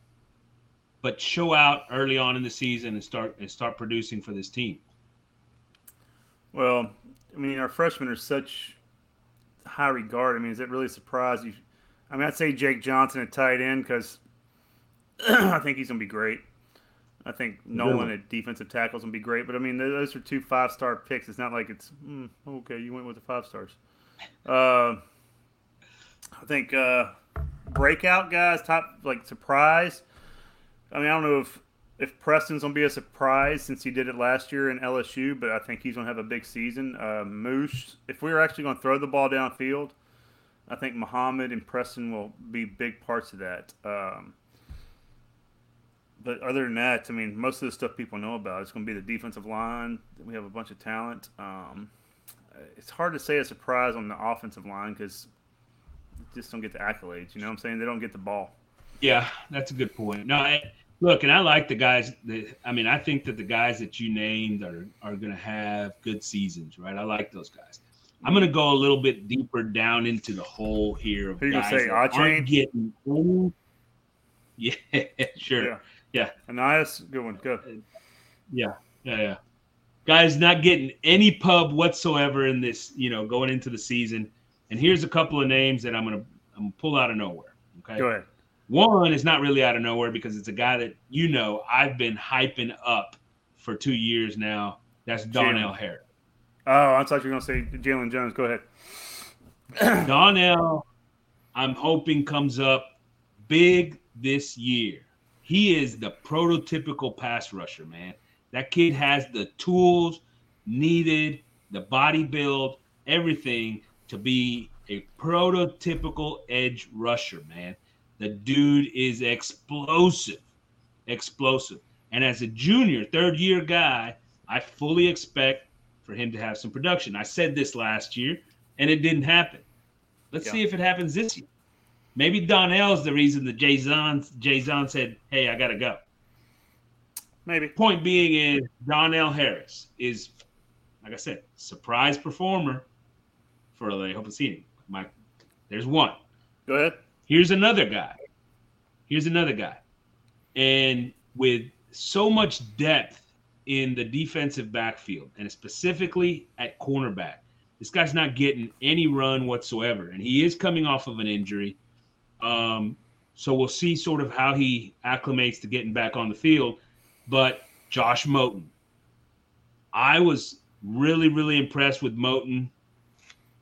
S1: but show out early on in the season and start and start producing for this team.
S2: Well, I mean, our freshmen are such high regard. I mean, is it really a surprise? You, I mean, I'd say Jake Johnson at tight end because I think he's going to be great. I think Nolen
S1: Really?
S2: at defensive tackle is going to be great. But I mean, those are two five star picks. It's not like it's mm, okay. You went with the five stars. Uh, I think uh, breakout guys, top like surprise. I mean, I don't know if if Preston's gonna be a surprise since he did it last year in LSU, but I think he's gonna have a big season. Uh, Moose, if we are actually gonna throw the ball downfield, I think Muhammad and Preston will be big parts of that. Um, but other than that, I mean, most of the stuff people know about it's to be the defensive line. We have a bunch of talent. Um, it's hard to say a surprise on the offensive line because just don't get the accolades. You know what I'm saying? They don't get the ball.
S1: Yeah, that's a good point. No, look, and I like the guys. That, I mean, I think that the guys that you named are are going to have good seasons, right? I like those guys. I'm going to go a little bit deeper down into the hole here of
S2: Who
S1: guys
S2: say,
S1: that aren't getting. any- Yeah, sure.
S2: Yeah.
S1: Yeah.
S2: Ainias, good one. Go.
S1: Yeah, yeah, yeah. Guys not getting any pub whatsoever in this, you know, going into the season. And here's a couple of names that I'm gonna I'm gonna pull out of nowhere. Okay.
S2: Go ahead.
S1: One is not really out of nowhere because it's a guy that you know I've been hyping up for two years now. That's Donnell Harris.
S2: Oh, I thought you were going to say Jaylon Jones. Go ahead.
S1: Donnell, I'm hoping comes up big this year. He is the prototypical pass rusher, man. That kid has the tools needed, the body build, everything to be a prototypical edge rusher, man. The dude is explosive, explosive. And as a junior, third year guy, I fully expect for him to have some production. I said this last year, and it didn't happen. Let's
S2: Yeah.
S1: see if it happens this year. Maybe Donnell's the reason that Jason Jason said, "Hey, I gotta go."
S2: Maybe.
S1: Point being is Donnell Harris is, like I said, surprise performer for the Hope of Seeing. My, there's one.
S2: Go ahead.
S1: Here's another guy. Here's another guy. And with so much depth in the defensive backfield and specifically at cornerback, this guy's not getting any run whatsoever. And he is coming off of an injury. Um, so we'll see sort of how he acclimates to getting back on the field. But Josh Moten, I was really, really impressed with Moten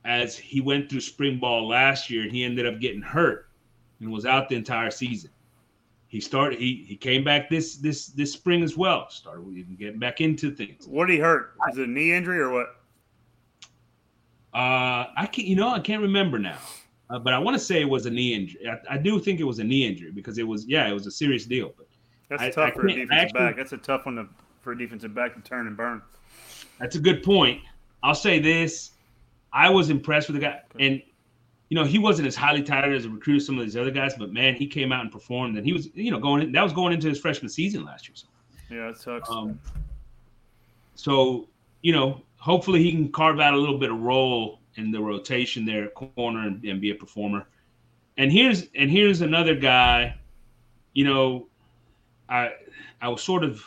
S1: as he went through spring ball last year and he ended up getting hurt and was out the entire season. He started he he came back this this this spring as well. Started even getting back into things.
S2: What did he hurt? Was it a knee injury or what?
S1: Uh I can't you know I can't remember now. Uh, but I want to say it was a knee injury. I, I do think it was a knee injury because it was yeah, it was a serious deal. But
S2: That's
S1: I-
S2: tough
S1: I
S2: for a defensive
S1: actually-
S2: back. That's a tough one to, for a defensive back to turn and burn.
S1: That's a good point. I'll say this: I was impressed with the guy, and you know, he wasn't as highly touted as a recruit as some of these other guys, but man, he came out and performed, and he was, you know, going in, that was going into his freshman season last year. So.
S2: Yeah, it sucks.
S1: Um, so you know, hopefully he can carve out a little bit of role in the rotation there corner and, and be a performer. And here's and here's another guy, you know, I I was sort of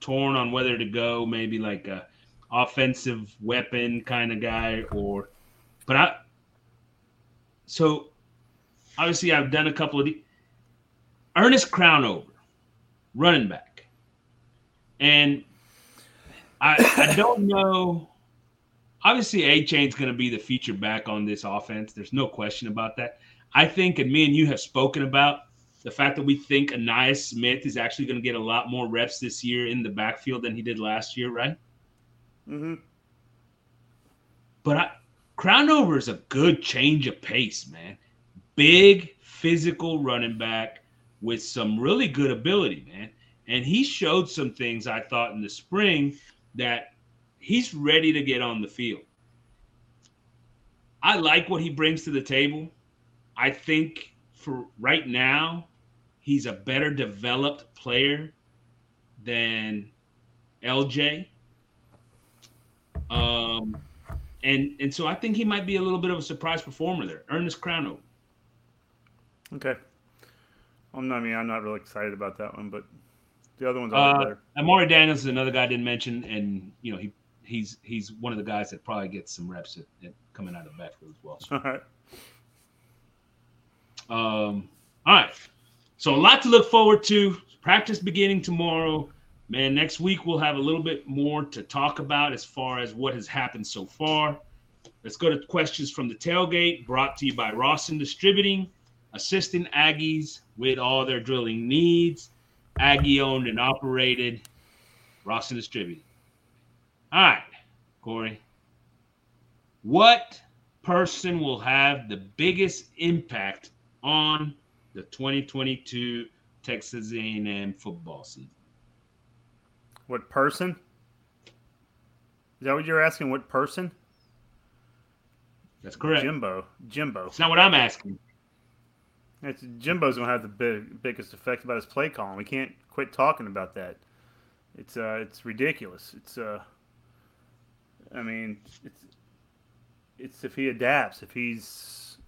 S1: torn on whether to go maybe like a offensive weapon kind of guy or but I so obviously I've done a couple of the Earnest Crownover, running back. And I I don't know. Obviously, Achane's going to be the feature back on this offense. There's no question about that. I think, and me and you have spoken about the fact that we think Ainias Smith is actually going to get a lot more reps this year in the backfield than he did last year, right?
S2: Mm-hmm.
S1: But I, Crownover is a good change of pace, man. Big physical running back with some really good ability, man. And he showed some things I thought in the spring that he's ready to get on the field. I like what he brings to the table. I think for right now, he's a better developed player than LJ. Um, and and so I think he might be a little bit of a surprise performer there. Earnest Crownover.
S2: Okay. I'm not, I mean, I'm not really excited about that one, but the other one's all uh, better.
S1: Amari Daniels is another guy I didn't mention, and you know he he's he's one of the guys that probably gets some reps at, at coming out of the backfield as well. So.
S2: All right.
S1: Um. All right. So a lot to look forward to. Practice beginning tomorrow. Man, next week we'll have a little bit more to talk about as far as what has happened so far. Let's go to questions from the tailgate, brought to you by Rawson Distributing, assisting Aggies with all their drilling needs. Aggie owned and operated, Rawson Distributing. All right, Corey. What person will have the biggest impact on the 2022 Texas A&M football season?
S2: What person? Is that what you're asking? What person?
S1: That's correct.
S2: Jimbo. Jimbo.
S1: It's not what I'm asking.
S2: It's Jimbo's gonna have the big, biggest effect about his play calling. We can't quit talking about that. It's uh, it's ridiculous. It's uh, I mean, it's it's if he adapts, if he's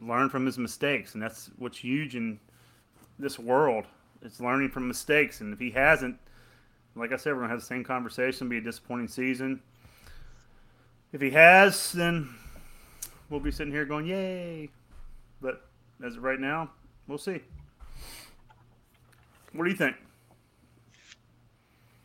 S2: learned from his mistakes, and that's what's huge in this world. It's learning from mistakes, and if he hasn't, like I said, we're gonna have the same conversation. Be a disappointing season. If he has, then we'll be sitting here going, "Yay!" But as of right now, we'll see. What do you think?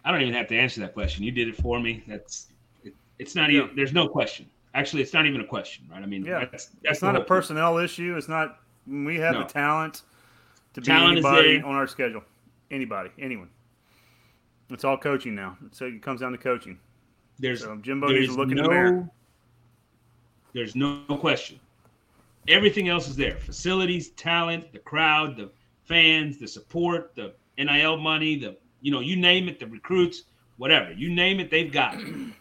S1: I don't even have to answer that question. You did it for me. That's it, it's not even. There's no question. Actually, it's not even a question, right? I mean,
S2: yeah, that's, that's it's not a personnel point. issue. It's not. We have no. the talent to
S1: talent
S2: be anybody on our schedule. Anybody, anyone. It's all coaching now. So it comes down to coaching.
S1: There's
S2: so Jimbo needs to look no, in the mirror.
S1: There's no question. Everything else is there: facilities, talent, the crowd, the fans, the support, the NIL money, the you know, you name it, the recruits, whatever. You name it, they've got it.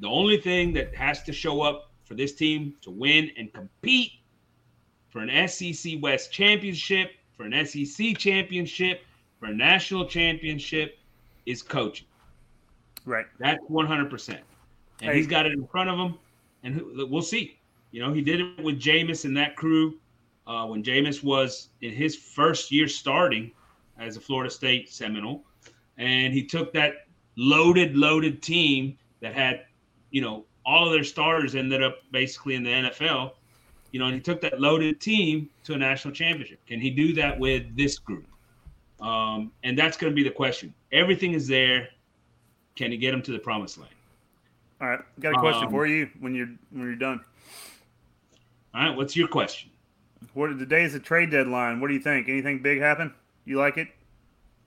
S1: The only thing that has to show up for this team to win and compete for an SEC West championship, for an SEC championship, for a national championship is coaching.
S2: Right.
S1: That's 100%. And hey. he's got it in front of him, and we'll see. You know, he did it with Jameis and that crew uh, when Jameis was in his first year starting as a Florida State Seminole, and he took that loaded, loaded team that had, you know, all of their starters ended up basically in the NFL. You know, and he took that loaded team to a national championship. Can he do that with this group? Um, and that's going to be the question. Everything is there. Can you get them to the promised land?
S2: All right, got a question um, for you when you're when you're done.
S1: All right, what's your question?
S2: What are the days of trade deadline? What do you think? Anything big happen? You like it?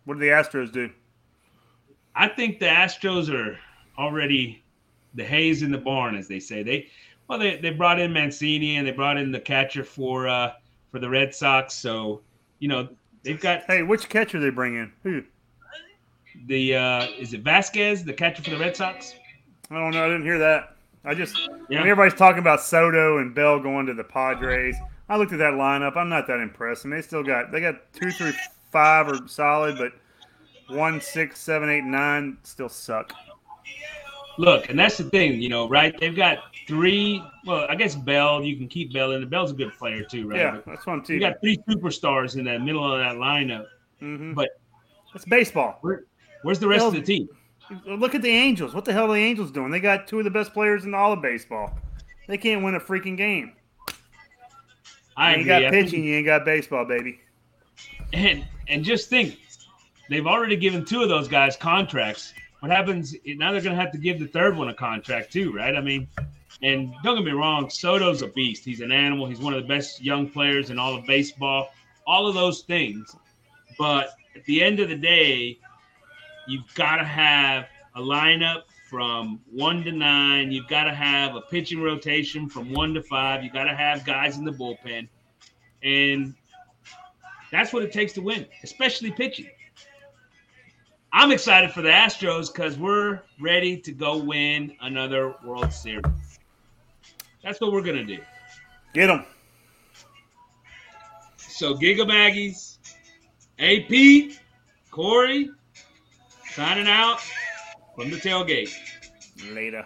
S2: What do the Astros do?
S1: I think the Astros are already the haze in the barn, as they say. They well, they, they brought in Mancini and they brought in the catcher for uh, for the Red Sox. So you know they've got.
S2: Hey, which catcher they bring in? Who?
S1: The uh, is it Vasquez, the catcher for the Red Sox?
S2: I don't know. I didn't hear that. I just yeah. everybody's talking about Soto and Bell going to the Padres. I looked at that lineup. I'm not that impressed. I mean, they still got they got two through five are solid, but one, six, seven, eight, nine still suck.
S1: Look, and that's the thing, you know, right? They've got three. Well, I guess Bell. You can keep Bell in. The Bell's a good player too, right?
S2: Yeah, that's one too.
S1: You got three superstars in that middle of that lineup.
S2: Mm-hmm.
S1: But
S2: it's baseball.
S1: Where, where's the rest of the team?
S2: Look at the Angels. What the hell are the Angels doing? They got two of the best players in all of baseball. They can't win a freaking game.
S1: I
S2: you ain't got pitching, you ain't got baseball, baby.
S1: And and just think, they've already given two of those guys contracts. What happens now? They're going to have to give the third one a contract too, right? I mean, and don't get me wrong, Soto's a beast. He's an animal. He's one of the best young players in all of baseball. All of those things, but at the end of the day, you've got to have a lineup from one to nine. You've got to have a pitching rotation from one to five. You've got to have guys in the bullpen. And that's what it takes to win, especially pitching. I'm excited for the Astros because we're ready to go win another World Series. That's what we're going to do.
S2: Get them.
S1: So, Giga Baggies, AP, Corey, signing out from the tailgate.
S2: Later.